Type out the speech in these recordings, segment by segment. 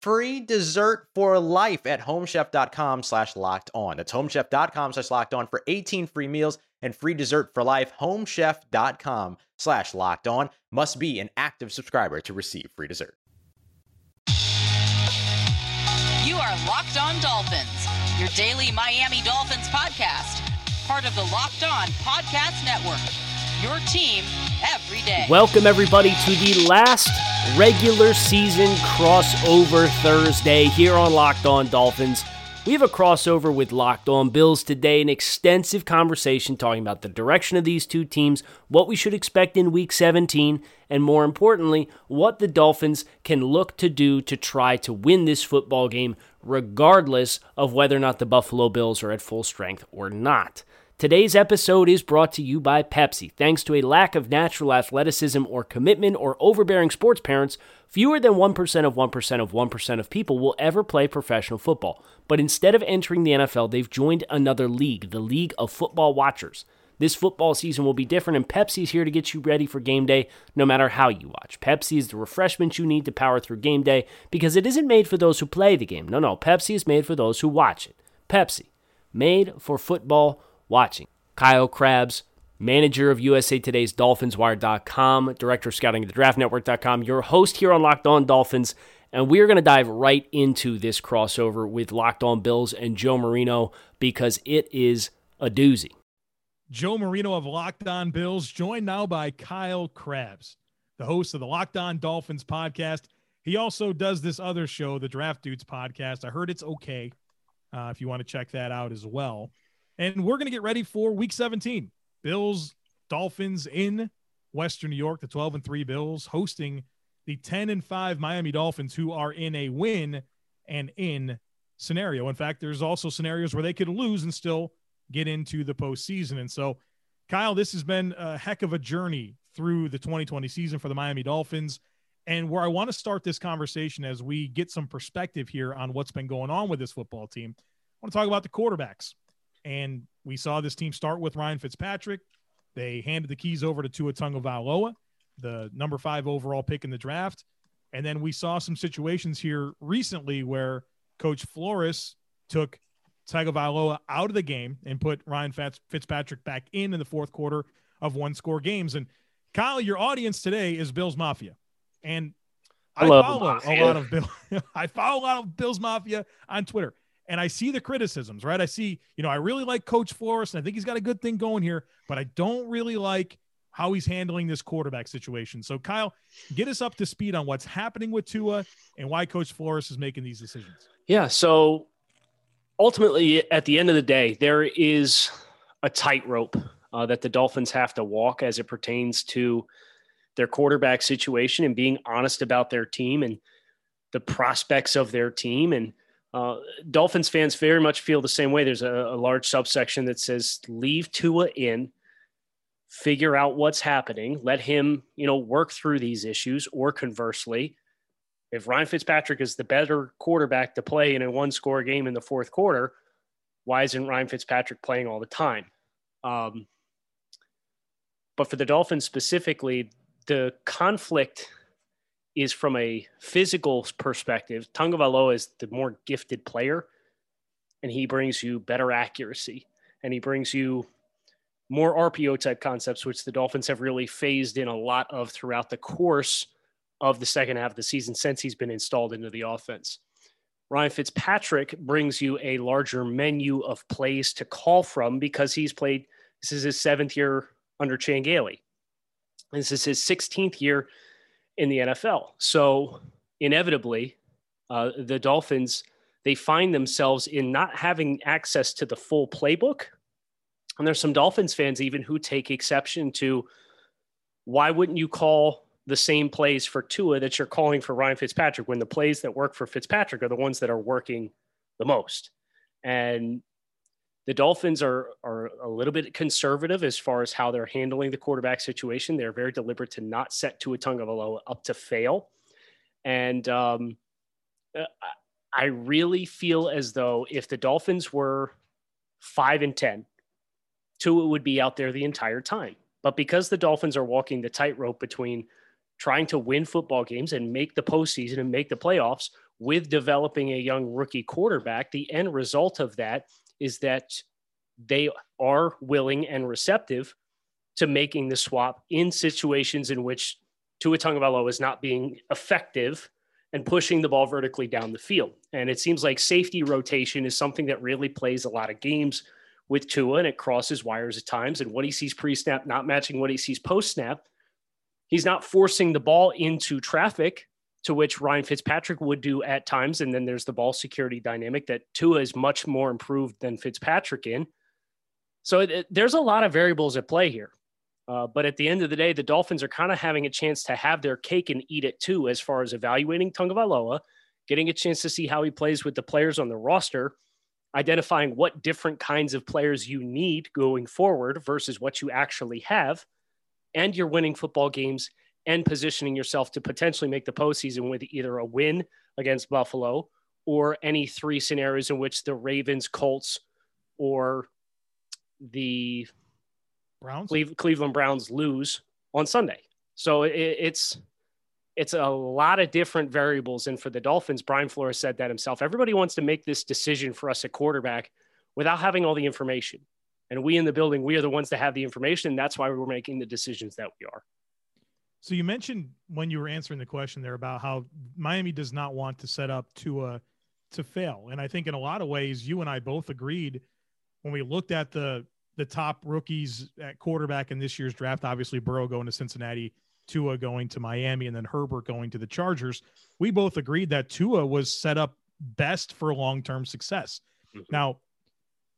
free dessert for life at homechef.com slash locked on. That's homechef.com slash locked on for 18 free meals and free dessert for life. Homechef.com slash locked on must be an active subscriber to receive free dessert. You are Locked On Dolphins, your daily Miami Dolphins podcast, part of the Locked On Podcast Network. Your team every day. Welcome, everybody, to the last regular season crossover Thursday here on Locked On Dolphins. We have a crossover with Locked On Bills today, an extensive conversation talking about the direction of these two teams, what we should expect in week 17, and more importantly, what the Dolphins can look to do to try to win this football game, regardless of whether or not the Buffalo Bills are at full strength or not. Today's episode is brought to you by Pepsi. Thanks to a lack of natural athleticism or commitment or overbearing sports parents, fewer than 1% of 1% of 1% of people will ever play professional football. But instead of entering the NFL, they've joined another league, the League of Football Watchers. This football season will be different, and Pepsi is here to get you ready for game day no matter how you watch. Pepsi is the refreshment you need to power through game day because it isn't made for those who play the game. No, no, Pepsi is made for those who watch it. Pepsi, made for football watching. Kyle Crabbs, manager of USA Today's DolphinsWire.com, director of scouting at the DraftNetwork.com, your host here on Locked On Dolphins. And we are going to dive right into this crossover with Locked On Bills and Joe Marino because it is a doozy. Joe Marino of Locked On Bills, joined now by Kyle Crabbs, the host of the Locked On Dolphins podcast. He also does this other show, the Draft Dudes podcast. I heard it's okay uh, if you want to check that out as well. And we're going to get ready for week 17. Bills, Dolphins in Western New York, the 12 and 3 Bills hosting the 10 and 5 Miami Dolphins, who are in a win and in scenario. In fact, there's also scenarios where they could lose and still get into the postseason. And so, Kyle, this has been a heck of a journey through the 2020 season for the Miami Dolphins. And where I want to start this conversation as we get some perspective here on what's been going on with this football team, I want to talk about the quarterbacks. And we saw this team start with Ryan Fitzpatrick. They handed the keys over to Tua Tagovailoa, the number five overall pick in the draft. And then we saw some situations here recently where Coach Flores took Tagovailoa out of the game and put Ryan Fitzpatrick back in in the fourth quarter of one score games. And Kyle, your audience today is Bills Mafia. And I, I follow a lot of Bill. I follow a lot of Bills Mafia on Twitter and I see the criticisms, right? I see, you know, I really like Coach Flores, and I think he's got a good thing going here, but I don't really like how he's handling this quarterback situation. So, Kyle, get us up to speed on what's happening with Tua and why Coach Flores is making these decisions. Yeah. So, ultimately, at the end of the day, there is a tightrope uh, that the Dolphins have to walk as it pertains to their quarterback situation and being honest about their team and the prospects of their team and uh, Dolphins fans very much feel the same way. There's a, a, large subsection that says leave Tua in, figure out what's happening, let him, you know, work through these issues. Or conversely, if Ryan Fitzpatrick is the better quarterback to play in a one-score game in the fourth quarter, Why isn't Ryan Fitzpatrick playing all the time? Um, but for the Dolphins specifically, the conflict is from a physical perspective. Tagovailoa is the more gifted player, and he brings you better accuracy, and he brings you more RPO type concepts, which the Dolphins have really phased in a lot of throughout the course of the second half of the season since he's been installed into the offense. Ryan Fitzpatrick brings you a larger menu of plays to call from because he's played, this is his seventh year under Chan Gailey. This is his 16th year in the NFL. So inevitably, uh, the Dolphins, they find themselves in not having access to the full playbook and there's some Dolphins fans even who take exception to why wouldn't you call the same plays for Tua that you're calling for Ryan Fitzpatrick when the plays that work for Fitzpatrick are the ones that are working the most. And the Dolphins are are a little bit conservative as far as how they're handling the quarterback situation. They're very deliberate to not set Tua Tagovailoa up to fail. And um, uh, I really feel as though if the Dolphins were five and ten, Tua would be out there the entire time. But because the Dolphins are walking the tightrope between trying to win football games and make the postseason and make the playoffs with developing a young rookie quarterback, the end result of that is that they are willing and receptive to making the swap in situations in which Tua Tagovailoa is not being effective and pushing the ball vertically down the field. And it seems like safety rotation is something that really plays a lot of games with Tua and it crosses wires at times. And what he sees pre snap not matching what he sees post snap, he's not forcing the ball into traffic to which Ryan Fitzpatrick would do at times. And then there's the ball security dynamic that Tua is much more improved than Fitzpatrick in. So it, it, there's a lot of variables at play here. Uh, but at the end of the day, the Dolphins are kind of having a chance to have their cake and eat it too, as far as evaluating Tagovailoa, getting a chance to see how he plays with the players on the roster, identifying what different kinds of players you need going forward versus what you actually have, and you're winning football games and positioning yourself to potentially make the postseason with either a win against Buffalo or any three scenarios in which the Ravens, Colts, or the Browns, Cleveland Browns lose on Sunday. So it, it's it's a lot of different variables. And for the Dolphins, Brian Flores said that himself. Everybody wants to make this decision for us at quarterback without having all the information. And we in the building, we are the ones that have the information. That's why we're making the decisions that we are. So you mentioned when you were answering the question there about how Miami does not want to set up Tua to fail. And I think in a lot of ways, you and I both agreed when we looked at the the top rookies at quarterback in this year's draft. Obviously, Burrow going to Cincinnati, Tua going to Miami and then Herbert going to the Chargers, we both agreed that Tua was set up best for long term success. Mm-hmm. Now,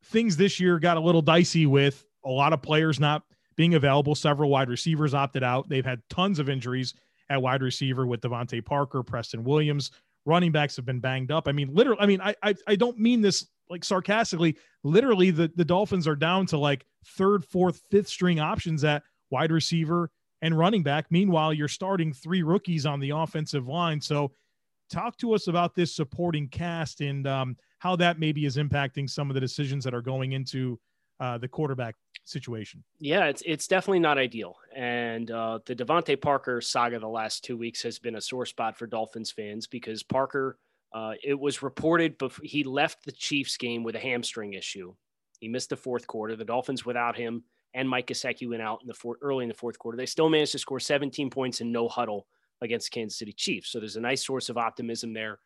things this year got a little dicey with a lot of players not being available. Several wide receivers opted out. They've had tons of injuries at wide receiver with DeVante Parker, Preston Williams. Running backs have been banged up. I mean, literally, I mean, I, I, I don't mean this like sarcastically. Literally, the, the Dolphins are down to like third, fourth, fifth string options at wide receiver and running back. Meanwhile, you're starting three rookies on the offensive line. So, talk to us about this supporting cast and um, how that maybe is impacting some of the decisions that are going into uh, the quarterback situation. Yeah, it's it's definitely not ideal. And uh, the DeVante Parker saga the last two weeks has been a sore spot for Dolphins fans because Parker. Uh, it was reported before he left the Chiefs game with a hamstring issue. He missed the fourth quarter. The Dolphins without him and Mike Gesicki went out in the fourth, early in the fourth quarter. They still managed to score 17 points in no huddle against Kansas City Chiefs. So there's a nice source of optimism there.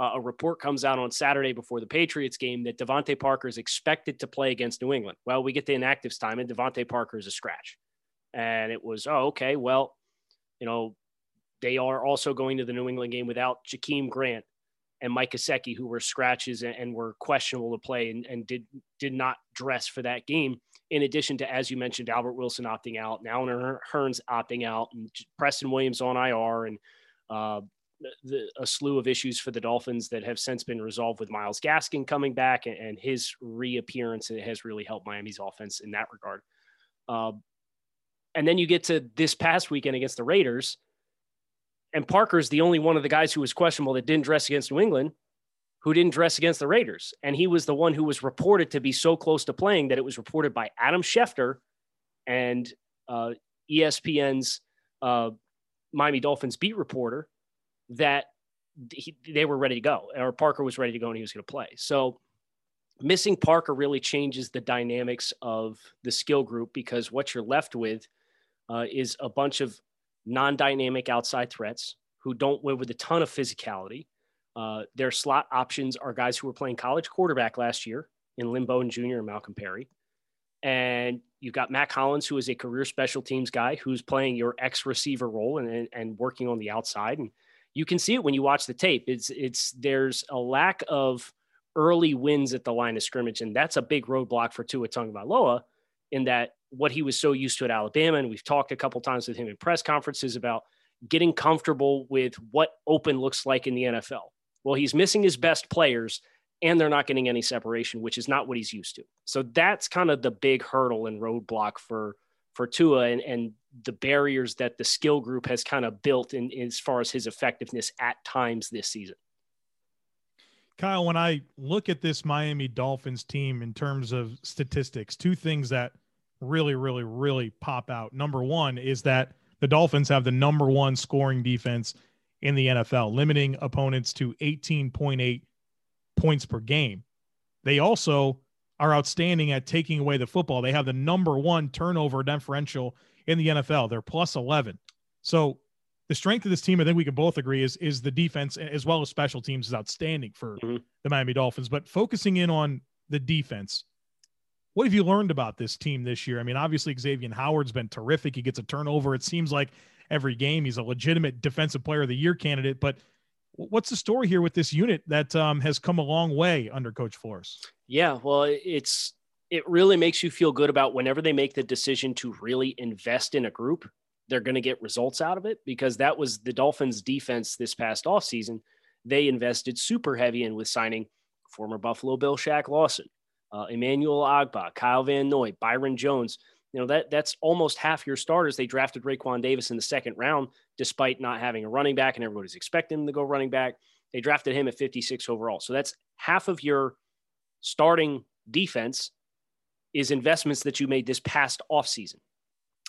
Uh, a report comes out on Saturday before the Patriots game that DeVante Parker is expected to play against New England. Well, we get the inactives time, and DeVante Parker is a scratch. And it was, oh, okay, well, you know, they are also going to the New England game without Jakeem Grant and Mike Gesicki, who were scratches and, and were questionable to play and, and, did did not dress for that game. In addition to, as you mentioned, Albert Wilson opting out, now Hurns opting out, and Preston Williams on IR, and uh, the, a slew of issues for the Dolphins that have since been resolved with Myles Gaskin coming back and, and his reappearance has really helped Miami's offense in that regard. Uh, and then you get to this past weekend against the Raiders, and Parker's the only one of the guys who was questionable that didn't dress against New England, who didn't dress against the Raiders. And he was the one who was reported to be so close to playing that it was reported by Adam Schefter and uh, ESPN's uh, Miami Dolphins beat reporter that he, they were ready to go, or Parker was ready to go and he was going to play. So missing Parker really changes the dynamics of the skill group because what you're left with uh, is a bunch of non-dynamic outside threats who don't live with a ton of physicality. Uh, their slot options are guys who were playing college quarterback last year in Lynn Bowden Jr. and Malcolm Perry. And you've got Mack Hollins, who is a career special teams guy who's playing your X receiver role and, and, and working on the outside. And you can see it when you watch the tape. It's it's there's a lack of early wins at the line of scrimmage, and that's a big roadblock for Tua Tagovailoa. In that what he was so used to at Alabama, and we've talked a couple times with him in press conferences about getting comfortable with what open looks like in the NFL. Well, he's missing his best players, and they're not getting any separation, which is not what he's used to. So that's kind of the big hurdle and roadblock for for Tua and, and the barriers that the skill group has kind of built in, in as far as his effectiveness at times this season. Kyle, when I look at this Miami Dolphins team in terms of statistics, two things that really, really, really pop out. Number one is that the Dolphins have the number one scoring defense in the NFL, limiting opponents to 18.8 points per game. They also are outstanding at taking away the football. They have the number one turnover differential in the NFL. They're plus 11. So the strength of this team, I think we can both agree, is is the defense as well as special teams is outstanding for mm-hmm. the Miami Dolphins. But focusing in on the defense, what have you learned about this team this year? I mean, obviously Xavier Howard's been terrific. He gets a turnover. It seems like every game he's a legitimate defensive player of the year candidate. But what's the story here with this unit that um, has come a long way under Coach Flores? Yeah, well, it's it really makes you feel good about whenever they make the decision to really invest in a group they're going to get results out of it because that was the Dolphins defense this past offseason. They invested super heavy in with signing former Buffalo Bill Shaq Lawson, uh, Emmanuel Ogbah, Kyle Van Noy, Byron Jones. You know, that that's almost half your starters. They drafted Raekwon Davis in the second round, despite not having a running back, and everybody's expecting him to go running back. They drafted him at 56 overall. So that's half of your starting defense is investments that you made this past offseason.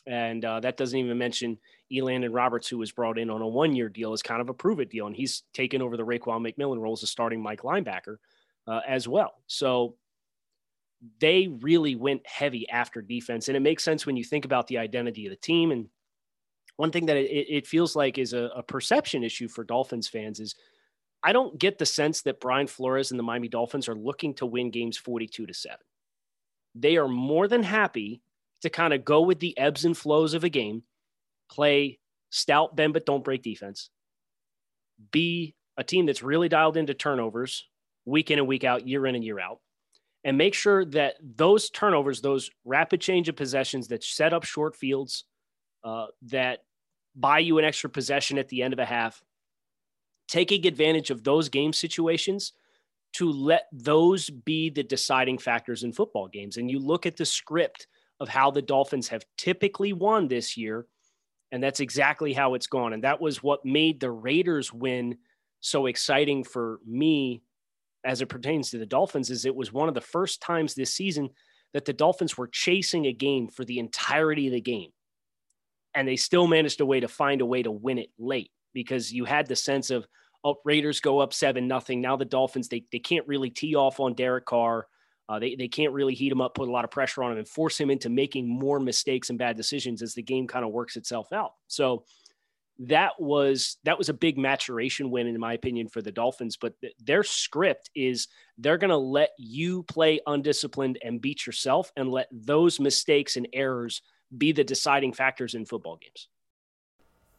And uh, that doesn't even mention Elandon Roberts, who was brought in on a one year deal as kind of a prove it deal. And he's taken over the Raekwon McMillan role as a starting Mike linebacker uh, as well. So they really went heavy after defense. And it makes sense when you think about the identity of the team. And one thing that it, it feels like is a, a perception issue for Dolphins fans is I don't get the sense that Brian Flores and the Miami Dolphins are looking to win games 42 to 7. They are more than happy to kind of go with the ebbs and flows of a game, play stout, bend but don't break defense, be a team that's really dialed into turnovers week in and week out, year in and year out, and make sure that those turnovers, those rapid change of possessions that set up short fields, uh, that buy you an extra possession at the end of a half, taking advantage of those game situations to let those be the deciding factors in football games. And you look at the script of how the Dolphins have typically won this year. And that's exactly how it's gone. And that was what made the Raiders win so exciting for me as it pertains to the Dolphins is it was one of the first times this season that the Dolphins were chasing a game for the entirety of the game. And they still managed a way to find a way to win it late because you had the sense of, oh, Raiders go up seven nothing. Now the Dolphins, they, they can't really tee off on Derek Carr. Uh, they, they can't really heat him up, put a lot of pressure on him, and force him into making more mistakes and bad decisions as the game kind of works itself out. So that was that was a big maturation win, in my opinion, for the Dolphins. But th- their script is they're going to let you play undisciplined and beat yourself, and let those mistakes and errors be the deciding factors in football games.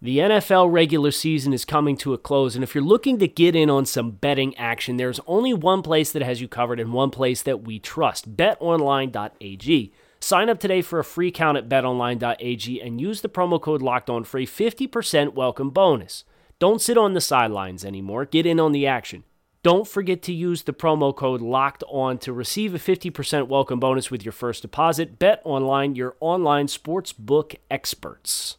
The NFL regular season is coming to a close, and if you're looking to get in on some betting action, there's only one place that has you covered and one place that we trust betonline.ag. Sign up today for a free account at betonline.ag and use the promo code locked on for a 50% welcome bonus. Don't sit on the sidelines anymore, get in on the action. Don't forget to use the promo code locked on to receive a 50% welcome bonus with your first deposit. Bet online, your online sports book experts.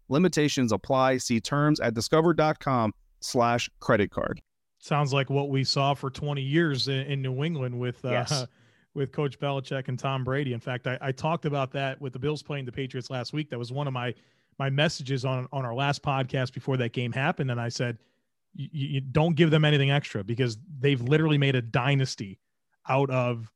Limitations apply. See terms at discover.com slash credit card. Sounds like what we saw for 20 years in, in New England with uh, Yes. with Coach Belichick and Tom Brady. In fact, I, I talked about that with the Bills playing the Patriots last week. That was one of my my messages on on our last podcast before that game happened, and I said, you, you don't give them anything extra because they've literally made a dynasty out of Doing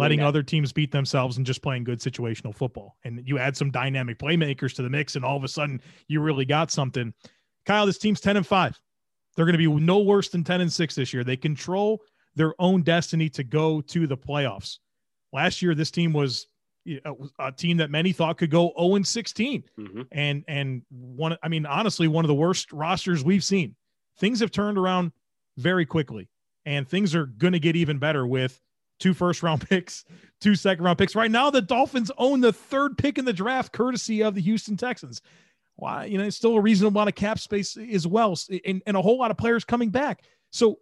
letting that. other teams beat themselves and just playing good situational football. And you add some dynamic playmakers to the mix, and all of a sudden you really got something. Kyle, this team's 10 and 5. They're going to be no worse than 10 and 6 this year. They control their own destiny to go to the playoffs. Last year, this team was a team that many thought could go 0 and 16 Mhm. and and one i mean honestly one of the worst rosters we've seen things have turned around very quickly and things are going to get even better with two first round picks two second round picks right now the dolphins own the third pick in the draft courtesy of the houston texans why you know it's still a reasonable amount of cap space as well and, and a whole lot of players coming back so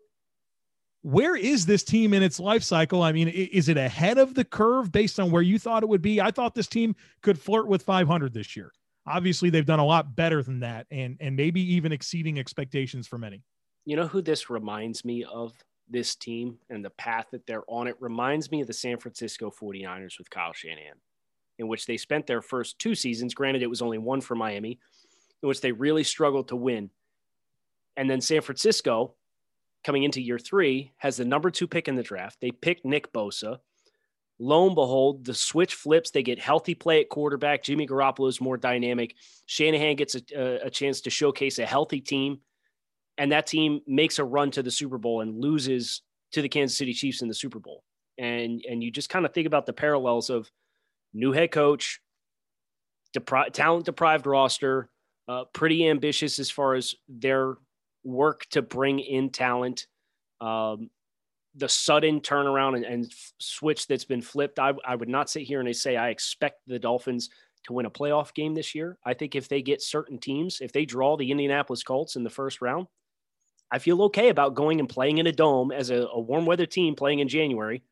where is this team in its life cycle? I mean, is it ahead of the curve based on where you thought it would be? I thought this team could flirt with 500 this year. Obviously, they've done a lot better than that, and and maybe even exceeding expectations for many. You know who this reminds me of? This team and the path that they're on. It reminds me of the San Francisco 49ers with Kyle Shanahan, in which they spent their first two seasons. Granted, it was only one for Miami, in which they really struggled to win. And then San Francisco, coming into year three, has the number two pick in the draft. They pick Nick Bosa. Lo and behold, the switch flips. They get healthy play at quarterback. Jimmy Garoppolo is more dynamic. Shanahan gets a, a, a chance to showcase a healthy team and that team makes a run to the Super Bowl and loses to the Kansas City Chiefs in the Super Bowl. And and you just kind of think about the parallels of new head coach, depri- talent deprived roster, uh, pretty ambitious as far as their work to bring in talent. Um, the sudden turnaround and, and switch that's been flipped. I, I would not sit here and say I expect the Dolphins to win a playoff game this year. I think if they get certain teams, if they draw the Indianapolis Colts in the first round, I feel okay about going and playing in a dome as a, a warm weather team playing in January,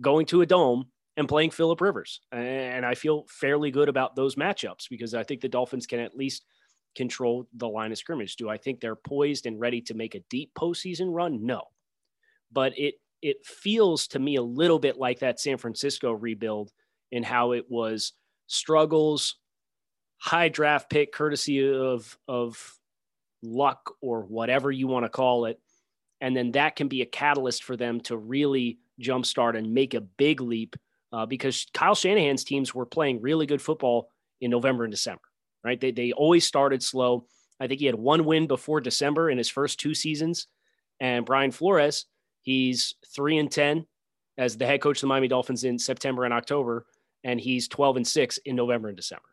going to a dome and playing Philip Rivers. And I feel fairly good about those matchups because I think the Dolphins can at least control the line of scrimmage. Do I think they're poised and ready to make a deep postseason run? No. But it it feels to me a little bit like that San Francisco rebuild in how it was struggles, high draft pick courtesy of of luck or whatever you want to call it. And then that can be a catalyst for them to really jumpstart and make a big leap uh, because Kyle Shanahan's teams were playing really good football in November and December, right? They, they always started slow. I think he had one win before December in his first two seasons. And Brian Flores, he's three and 10 as the head coach of the Miami Dolphins in September and October. And he's 12 and six in November and December.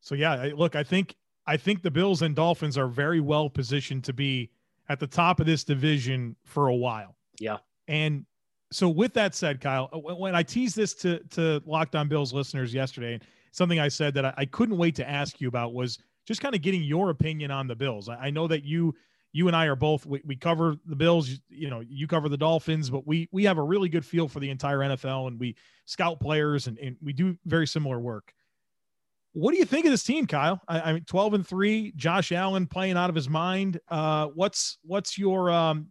So yeah, look, I think I think the Bills and Dolphins are very well positioned to be at the top of this division for a while. Yeah. And so with that said, Kyle, uh, when I teased this to to Locked On Bills listeners yesterday, something I said that I, I couldn't wait to ask you about was just kind of getting your opinion on the Bills. I, I know that you you and I are both we, we cover the Bills, you, you know, you cover the Dolphins, but we we have a really good feel for the entire NFL and we scout players and, and we do very similar work. What do you think of this team, Kyle? I, I mean, twelve and three. Josh Allen playing out of his mind. Uh, what's what's your um,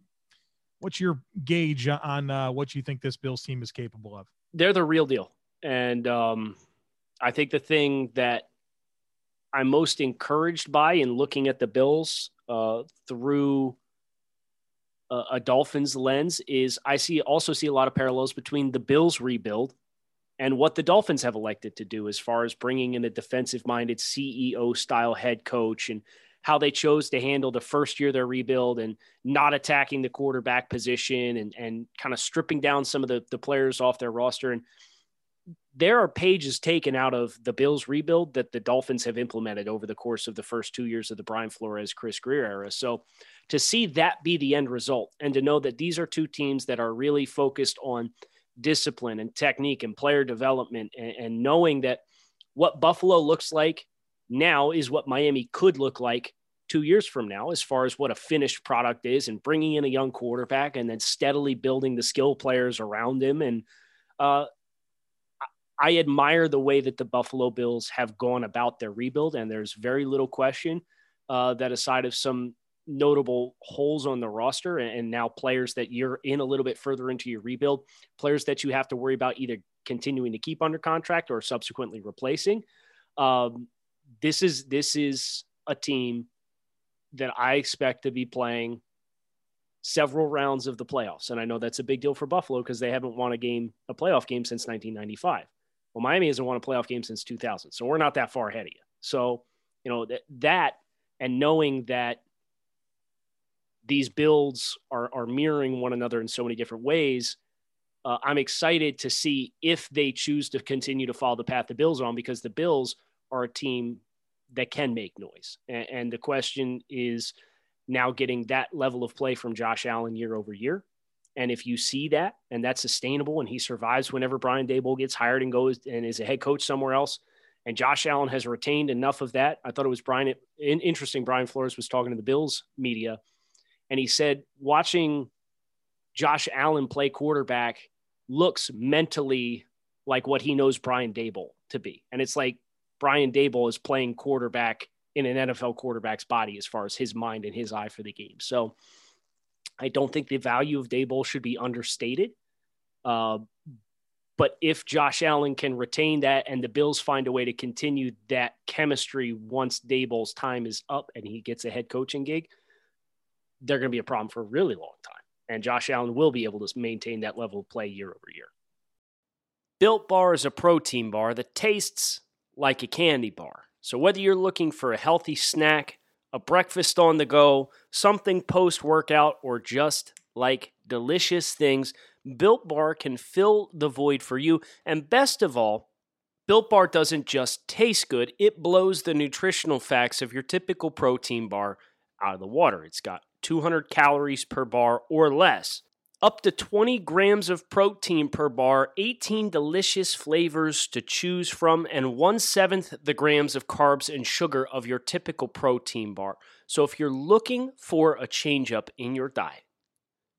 what's your gauge on uh, what you think this Bills team is capable of? they're the real deal. And um, I think the thing that I'm most encouraged by in looking at the Bills uh, through a, a Dolphins lens is I see also see a lot of parallels between the Bills rebuild and what the Dolphins have elected to do as far as bringing in a defensive minded CEO style head coach and how they chose to handle the first year of their rebuild and not attacking the quarterback position and, and kind of stripping down some of the, the players off their roster. And there are pages taken out of the Bills rebuild that the Dolphins have implemented over the course of the first two years of the Brian Flores, Chris Grier era. So to see that be the end result and to know that these are two teams that are really focused on discipline and technique and player development and, and knowing that what Buffalo looks like now is what Miami could look like two years from now, as far as what a finished product is, and bringing in a young quarterback and then steadily building the skill players around him. And uh, I admire the way that the Buffalo Bills have gone about their rebuild, and there's very little question uh, that aside of some notable holes on the roster and now players that you're in a little bit further into your rebuild, players that you have to worry about either continuing to keep under contract or subsequently replacing. Um, this is this is a team that I expect to be playing several rounds of the playoffs. And I know that's a big deal for Buffalo because they haven't won a game, a playoff game since 1995. Well, Miami hasn't won a playoff game since 2000. So we're not that far ahead of you. So, you know, that, that and knowing that these builds are, are mirroring one another in so many different ways, uh, I'm excited to see if they choose to continue to follow the path the Bills are on because the Bills are a team that can make noise. And, and the question is now getting that level of play from Josh Allen year over year. And if you see that and that's sustainable and he survives whenever Brian Daboll gets hired and goes and is a head coach somewhere else, and Josh Allen has retained enough of that. I thought it was Brian interesting. Brian Flores was talking to the Bills media, and he said watching Josh Allen play quarterback looks mentally like what he knows Brian Daboll to be. And it's like Brian Daboll is playing quarterback in an NFL quarterback's body as far as his mind and his eye for the game. So I don't think the value of Daboll should be understated. Uh, but if Josh Allen can retain that and the Bills find a way to continue that chemistry once Daboll's time is up and he gets a head coaching gig, they're going to be a problem for a really long time. And Josh Allen will be able to maintain that level of play year over year. Built Bar is a protein bar that tastes like a candy bar. So whether you're looking for a healthy snack, a breakfast on the go, something post workout, or just like delicious things, Built Bar can fill the void for you. And best of all, Built Bar doesn't just taste good, it blows the nutritional facts of your typical protein bar out of the water. It's got 200 calories per bar or less up to 20 grams of protein per bar, 18 delicious flavors to choose from, and one seventh the grams of carbs and sugar of your typical protein bar. So if you're looking for a change up in your diet,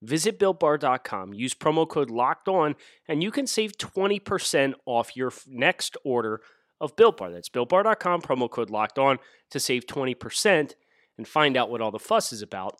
visit builtbar.com, use promo code locked on, and you can save 20% off your next order of Built Bar. That's builtbar.com, promo code locked on to save 20% and find out what all the fuss is about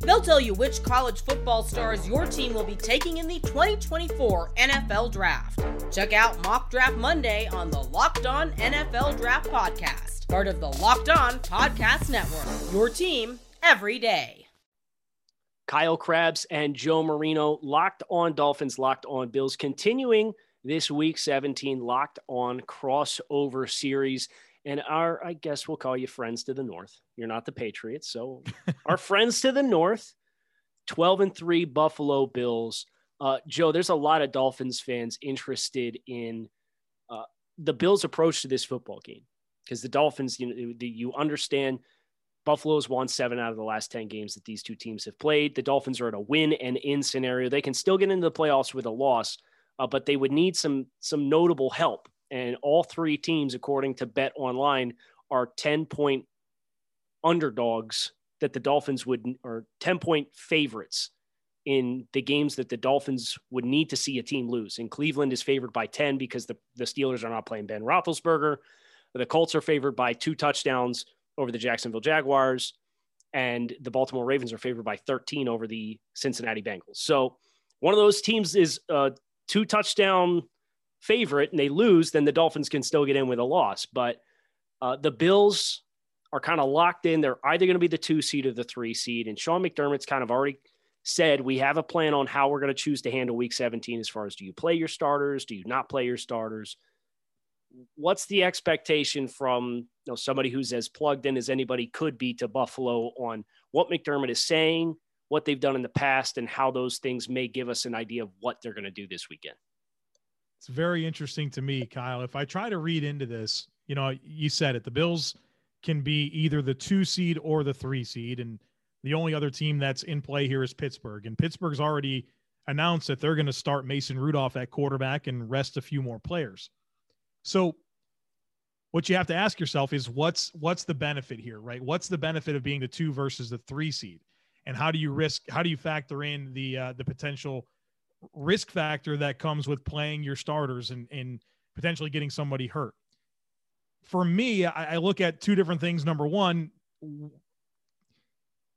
They'll tell you which college football stars your team will be taking in the 2024 NFL Draft. Check out Mock Draft Monday on the Locked On NFL Draft Podcast part of the Locked On Podcast Network. Your team every day. Kyle Crabbs and Joe Marino, Locked On Dolphins, Locked On Bills, continuing this week 17 Locked On crossover series. And our, I guess we'll call you friends to the north. You're not the Patriots. So our friends to the north, 12 and 3 Buffalo Bills. Uh, Joe, there's a lot of Dolphins fans interested in uh, the Bills' approach to this football game because the Dolphins, you know, the, you understand Buffalo's won seven out of the last 10 games that these two teams have played. The Dolphins are at a win and in scenario. They can still get into the playoffs with a loss, uh, but they would need some some notable help. And all three teams, according to Bet Online, are 10 point underdogs that the Dolphins would, or 10 point favorites in the games that the Dolphins would need to see a team lose. And Cleveland is favored by 10 because the, the Steelers are not playing Ben Roethlisberger. The Colts are favored by two touchdowns over the Jacksonville Jaguars, and the Baltimore Ravens are favored by 13 over the Cincinnati Bengals. So one of those teams is a two touchdown favorite and they lose, then the Dolphins can still get in with a loss. But uh, the Bills are kind of locked in. They're either going to be the two seed or the three seed. And Sean McDermott's kind of already said we have a plan on how we're going to choose to handle week 17 as far as do you play your starters do you not play your starters what's the expectation from you know somebody who's as plugged in as anybody could be to buffalo on what mcdermott is saying what they've done in the past and how those things may give us an idea of what they're going to do this weekend it's very interesting to me kyle if i try to read into this you know you said it the bills can be either the two seed or the three seed and the only other team that's in play here is Pittsburgh, and Pittsburgh's already announced that they're going to start Mason Rudolph at quarterback and rest a few more players. So what you have to ask yourself is what's what's the benefit here, right? What's the benefit of being the 2 versus the 3 seed? And how do you risk how do you factor in the uh, the potential risk factor that comes with playing your starters and and potentially getting somebody hurt? For me, I, I look at two different things. Number one,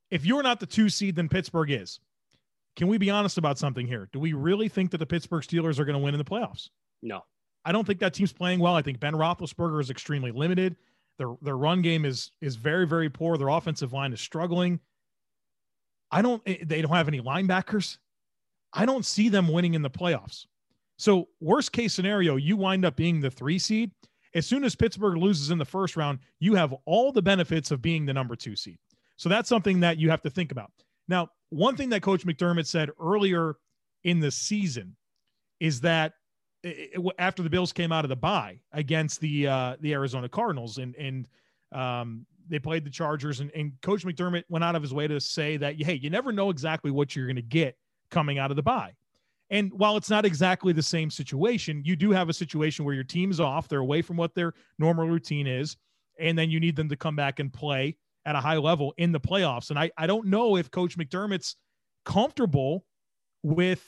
if you're not the two seed, then Pittsburgh is. Can we be honest about something here? Do we really think that the Pittsburgh Steelers are going to win in the playoffs? No. I don't think that team's playing well. I think Ben Roethlisberger is extremely limited. Their their run game is is very very poor. Their offensive line is struggling. I don't. Eh, they don't have any linebackers. I don't see them winning in the playoffs. So worst case scenario, you wind up being the three seed. As soon as Pittsburgh loses in the first round, you have all the benefits of being the number two seed. So that's something that you have to think about. Now, one thing that Coach McDermott said earlier in the season is that after the Bills came out of the bye against the uh, the Arizona Cardinals and and um, they played the Chargers and, and Coach McDermott went out of his way to say that hey, you never know exactly what you're going to get coming out of the bye. And while it's not exactly the same situation, you do have a situation where your team's off, they're away from what their normal routine is, and then you need them to come back and play at a high level in the playoffs. And I, I don't know if Coach McDermott's comfortable with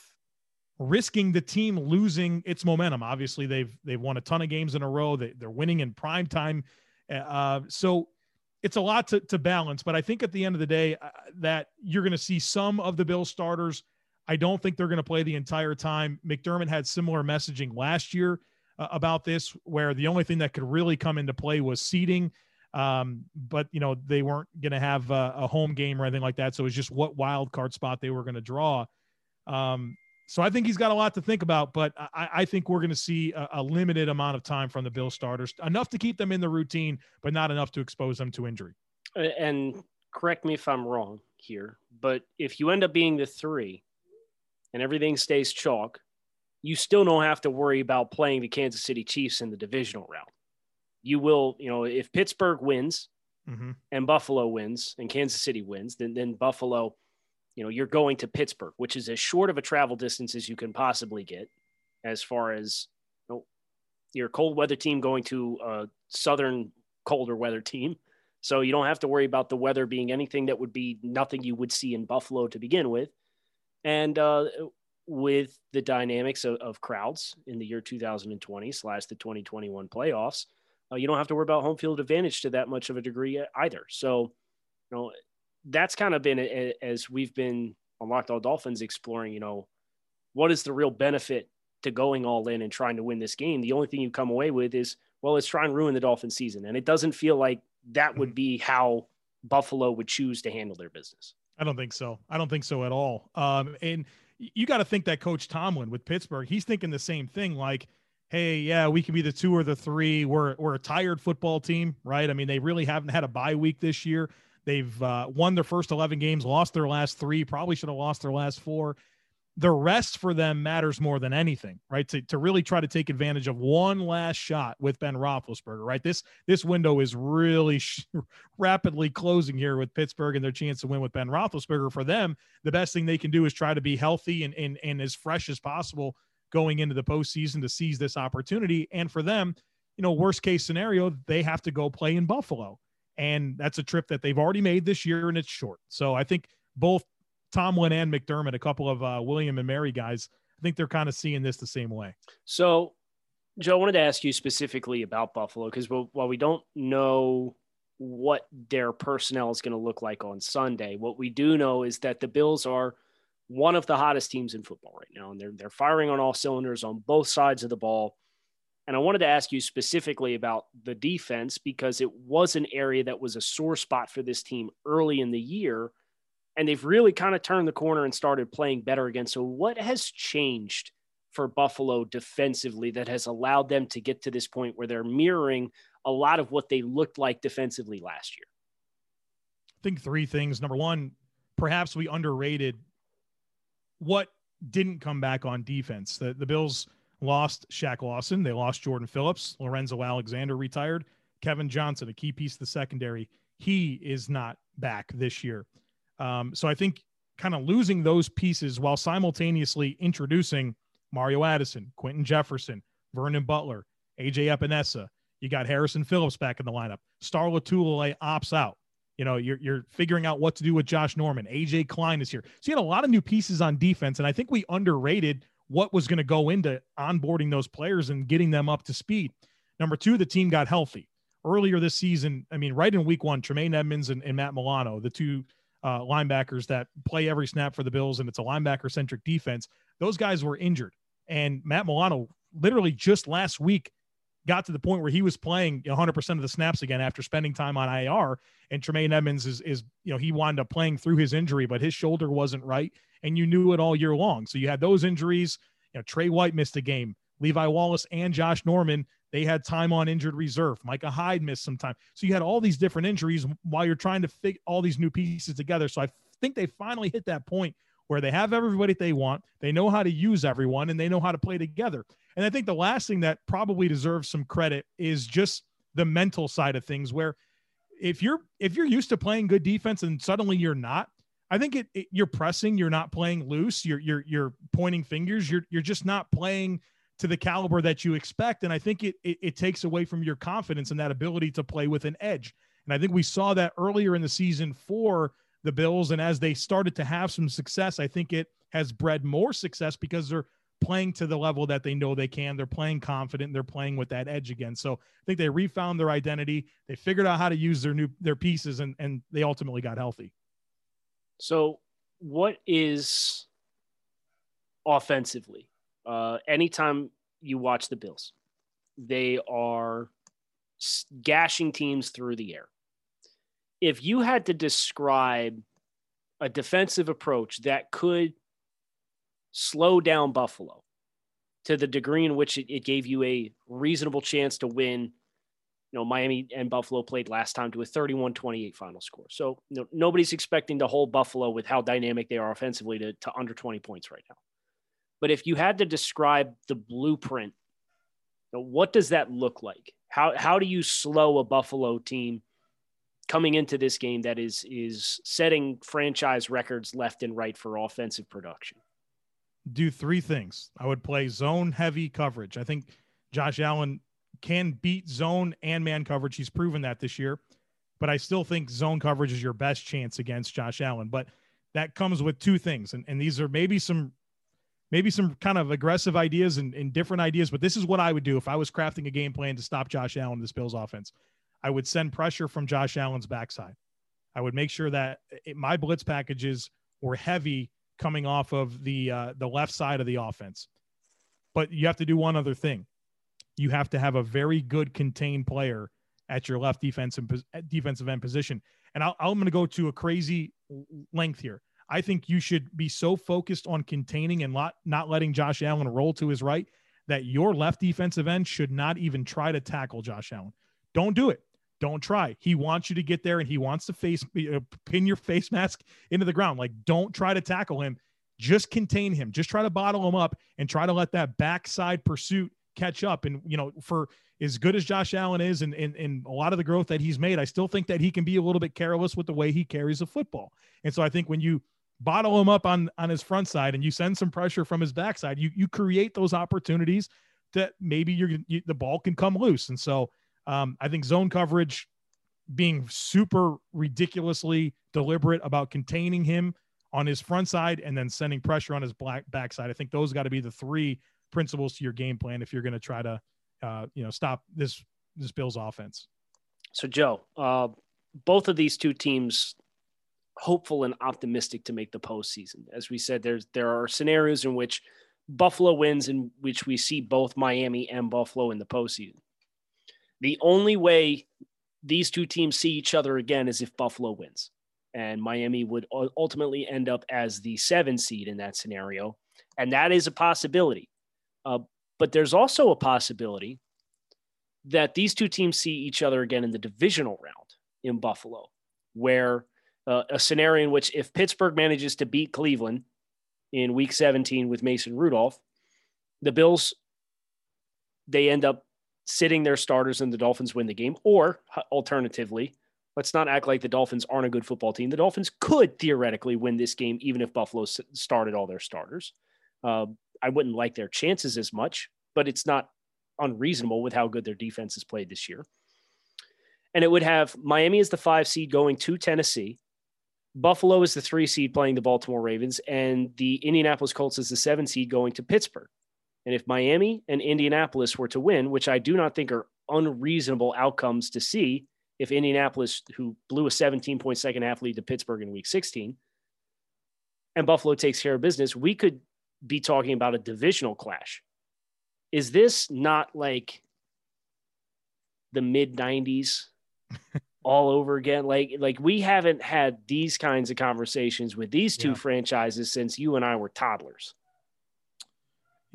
risking the team losing its momentum. Obviously, they've they've won a ton of games in a row. They, they're winning in prime time. Uh, so it's a lot to, to balance. But I think at the end of the day, uh, that you're going to see some of the Bill starters. I don't think they're going to play the entire time. McDermott had similar messaging last year uh, about this, where the only thing that could really come into play was seeding. Um, but you know they weren't going to have a, a, home game or anything like that, so it was just what wild card spot they were going to draw. Um, so I think he's got a lot to think about, but I, I think we're going to see a, a, limited amount of time from the Bill starters, enough to keep them in the routine, but not enough to expose them to injury. And correct me if I'm wrong here, but if you end up being the three and everything stays chalk, you still don't have to worry about playing the Kansas City Chiefs in the divisional round you will, you know, if Pittsburgh wins mm-hmm. and Buffalo wins and Kansas City wins, then then Buffalo, you know, you're going to Pittsburgh, which is as short of a travel distance as you can possibly get, as far as you know, your cold weather team going to a southern colder weather team. So you don't have to worry about the weather being anything that would be nothing you would see in Buffalo to begin with. And uh, with the dynamics of, of, crowds in the year 2020 slash the 2021 playoffs, uh, you don't have to worry about home field advantage to that much of a degree either. So, you know, that's kind of been a, as we've been on Locked On Dolphins exploring, you know, what is the real benefit to going all in and trying to win this game? The only thing you come away with is, well, let's try and ruin the Dolphin season. And it doesn't feel like that would mm-hmm. be how Buffalo would choose to handle their business. I don't think so. I don't think so at all. Um, and you got to think that Coach Tomlin with Pittsburgh, he's thinking the same thing. Like, hey, yeah, we can be the two or the three. We're we're a tired football team, right? I mean, they really haven't had a bye week this year. They've uh, won their first 11 games, lost their last three, probably should have lost their last four. The rest for them matters more than anything, right? To, to really try to take advantage of one last shot with Ben Roethlisberger, right? This this window is really sh- rapidly closing here with Pittsburgh and their chance to win with Ben Roethlisberger. For them, the best thing they can do is try to be healthy and, and, and as fresh as possible going into the postseason to seize this opportunity. And for them, you know, worst case scenario, they have to go play in Buffalo. And that's a trip that they've already made this year and it's short. So I think both Tomlin and McDermott, a couple of uh, William and Mary guys, I think they're kind of seeing this the same way. So, Joe, I wanted to ask you specifically about Buffalo because while we don't know what their personnel is going to look like on Sunday, what we do know is that the Bills are one of the hottest teams in football right now, and they're they're firing on all cylinders on both sides of the ball. And I wanted to ask you specifically about the defense because it was an area that was a sore spot for this team early in the year. And they've really kind of turned the corner and started playing better again. So, what has changed for Buffalo defensively that has allowed them to get to this point where they're mirroring a lot of what they looked like defensively last year? I think three things. Number one, perhaps we underrated what didn't come back on defense. The, the Bills lost Shaq Lawson, they lost Jordan Phillips, Lorenzo Alexander retired, Kevin Johnson, a key piece of the secondary. He is not back this year. Um, so I think kind of losing those pieces while simultaneously introducing Mario Addison, Quinton Jefferson, Vernon Butler, AJ Epenesa. You got Harrison Phillips back in the lineup. Star Lotulelei opts out. You know, you're you're figuring out what to do with Josh Norman. AJ Klein is here. So you had a lot of new pieces on defense, and I think we underrated what was going to go into onboarding those players and getting them up to speed. Number two, the team got healthy earlier this season. I mean, right in week one, Tremaine Edmunds and, and Matt Milano, the two uh, linebackers that play every snap for the Bills, and it's a linebacker centric defense. Those guys were injured, and Matt Milano literally just last week got to the point where he was playing 100% of the snaps again after spending time on IR. And Tremaine Edmunds is, is, you know, he wound up playing through his injury, but his shoulder wasn't right. And you knew it all year long. So you had those injuries. You know, Tre White missed a game. Levi Wallace and Josh Norman, they had time on injured reserve. Micah Hyde missed some time. So you had all these different injuries while you're trying to fit all these new pieces together. So I think they finally hit that point where they have everybody they want, they know how to use everyone, and they know how to play together. And I think the last thing that probably deserves some credit is just the mental side of things where if you're if you're used to playing good defense and suddenly you're not, I think it, it, you're pressing, you're not playing loose, you're you're you're pointing fingers, you're you're just not playing to the caliber that you expect and I think it, it it takes away from your confidence and that ability to play with an edge. And I think we saw that earlier in the season for the Bills. And as they started to have some success, I think it has bred more success because they're playing to the level that they know they can. They're playing confident. They're playing with that edge again. So I think they refound their identity. They figured out how to use their new their pieces, and and they ultimately got healthy. So, what is offensively? Uh, anytime you watch the Bills, they are gashing teams through the air if you had to describe a defensive approach that could slow down Buffalo to the degree in which it, it, gave you a reasonable chance to win, you know, Miami and Buffalo played last time to a 31 28 final score. So you know, nobody's expecting to hold Buffalo with how dynamic they are offensively to, to under 20 points right now. But if you had to describe the blueprint, what does that look like? How, how do you slow a Buffalo team? coming into this game that is is setting franchise records left and right for offensive production? Do three things. I would play zone heavy coverage. I think Josh Allen can beat zone and man coverage. He's proven that this year. But I still think zone coverage is your best chance against Josh Allen. But that comes with two things. And, and these are maybe some maybe some kind of aggressive ideas and, and different ideas, but this is what I would do if I was crafting a game plan to stop Josh Allen this Bills offense. I would send pressure from Josh Allen's backside. I would make sure that it, my blitz packages were heavy coming off of the uh, the left side of the offense. But you have to do one other thing. You have to have a very good contained player at your left defensive defensive end position. And i am going to go to a crazy length here. I think you should be so focused on containing and not, not letting Josh Allen roll to his right that your left defensive end should not even try to tackle Josh Allen. Don't do it. Don't try. He wants you to get there and he wants to face uh, pin your face mask into the ground. Like, don't try to tackle him. Just contain him. Just try to bottle him up and try to let that backside pursuit catch up. And, you know, for as good as Josh Allen is and, and, and a lot of the growth that he's made, I still think that he can be a little bit careless with the way he carries a football. And so I think when you bottle him up on, on his front side and you send some pressure from his backside, you, you create those opportunities that maybe you're, you, the ball can come loose. And so, um, I think zone coverage being super ridiculously deliberate about containing him on his front side and then sending pressure on his black backside. I think those got to be the three principles to your game plan if you're going to try to, uh, you know, stop this this Bills offense. So Joe, uh, both of these two teams hopeful and optimistic to make the postseason. As we said, there's there are scenarios in which Buffalo wins, in which we see both Miami and Buffalo in the postseason. The only way these two teams see each other again is if Buffalo wins. and Miami would ultimately end up as the seven seed in that scenario. And that is a possibility. Uh, but there's also a possibility that these two teams see each other again in the divisional round in Buffalo, where uh, a scenario in which if Pittsburgh manages to beat Cleveland in week 17 with Mason Rudolph, the Bills, they end up sitting their starters and the Dolphins win the game. Or alternatively, let's not act like the Dolphins aren't a good football team. The Dolphins could theoretically win this game, even if Buffalo started all their starters. Uh, I wouldn't like their chances as much, but it's not unreasonable with how good their defense has played this year. And it would have Miami as the five seed going to Tennessee. Buffalo is the three seed playing the Baltimore Ravens, and the Indianapolis Colts is the seven seed going to Pittsburgh. And if Miami and Indianapolis were to win, which I do not think are unreasonable outcomes to see, if Indianapolis, who blew a 17 point second half lead to Pittsburgh in week 16, and Buffalo takes care of business, we could be talking about a divisional clash. Is this not like the mid 90s all over again? Like, like we haven't had these kinds of conversations with these two yeah. franchises since you and I were toddlers.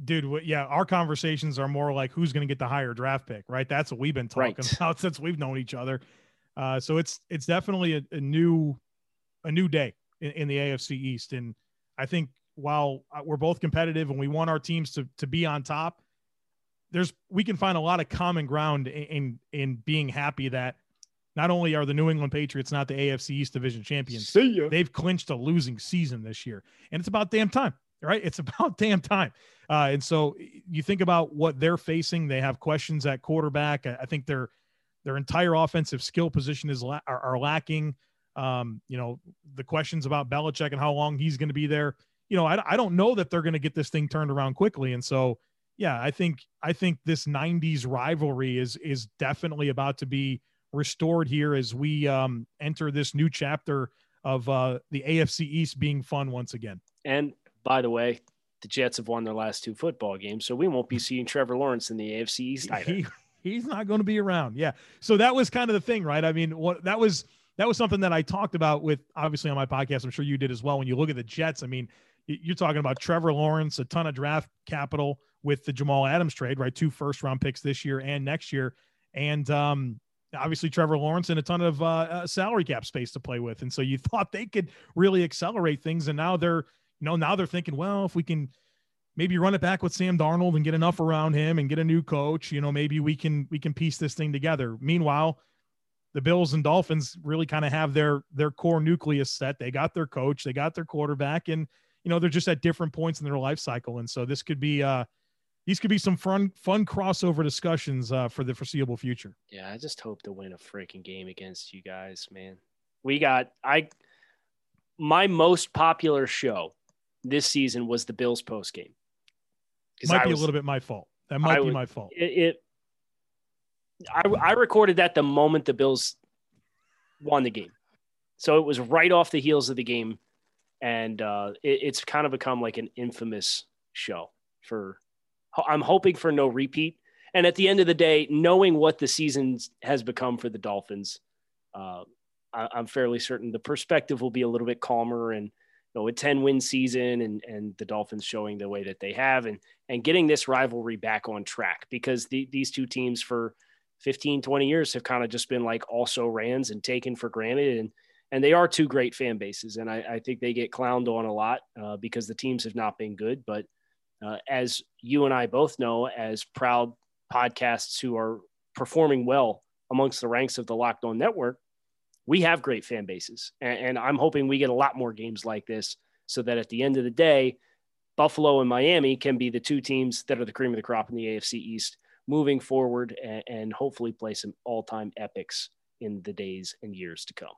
Dude, yeah, our conversations are more like who's going to get the higher draft pick, right? That's what we've been talking right. about since we've known each other. Uh, so it's it's definitely a, a new a new day in, in the AFC East, and I think while uh, we're both competitive and we want our teams to to be on top, there's we can find a lot of common ground in in, in being happy that not only are the New England Patriots not the AFC East division champions, they've clinched a losing season this year, and it's about damn time, right? It's about damn time. Uh, and so you think about what they're facing. They have questions at quarterback. I, I think their their entire offensive skill position is la- are, are, lacking. Um, you know the questions about Belichick and how long he's going to be there you know, I, I don't know that they're going to get this thing turned around quickly. And so, yeah, I think I think this '90s rivalry is is definitely about to be restored here as we um, enter this new chapter of uh, the AFC East being fun once again. And by the way, the Jets have won their last two football games, so we won't be seeing Trevor Lawrence in the AFC East either. He, he's not going to be around. Yeah. So that was kind of the thing, right? I mean, what that was that was something that I talked about with obviously on my podcast. I'm sure you did as well. When you look at the Jets, I mean, you're talking about Trevor Lawrence, a ton of draft capital with the Jamal Adams trade, right? Two first round picks this year and next year. And um, obviously Trevor Lawrence and a ton of uh, uh, salary cap space to play with. And so you thought they could really accelerate things. And now they're, you know, now they're thinking, well, if we can maybe run it back with Sam Darnold and get enough around him and get a new coach, you know, maybe we can, we can piece this thing together. Meanwhile, the Bills and Dolphins really kind of have their, their core nucleus set. They got their coach, they got their quarterback and, you know they're just at different points in their life cycle and so this could be uh these could be some fun fun crossover discussions uh, for the foreseeable future. Yeah i just hope to win a freaking game against you guys man. We got i my most popular show this season was the bills post game. Might I be was, a little bit my fault. That might I be my fault. It, it I, I recorded that the moment the bills won the game. So it was right off the heels of the game and uh, it, it's kind of become like an infamous show. For I'm hoping for no repeat. And at the end of the day, knowing what the season has become for the Dolphins, uh, I, am fairly certain the perspective will be a little bit calmer and you know, a 10 win season and, and the Dolphins showing the way that they have and, and getting this rivalry back on track because the, these two teams for 15, 20 years have kind of just been like also rans and taken for granted. And, and they are two great fan bases, and I, I think they get clowned on a lot uh, because the teams have not been good. But uh, as you and I both know, as proud podcasts who are performing well amongst the ranks of the Locked On Network, we have great fan bases, and, and I'm hoping we get a lot more games like this, so that at the end of the day, Buffalo and Miami can be the two teams that are the cream of the crop in the AFC East moving forward, and, and hopefully play some all-time epics in the days and years to come.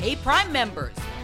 Hey, Prime members,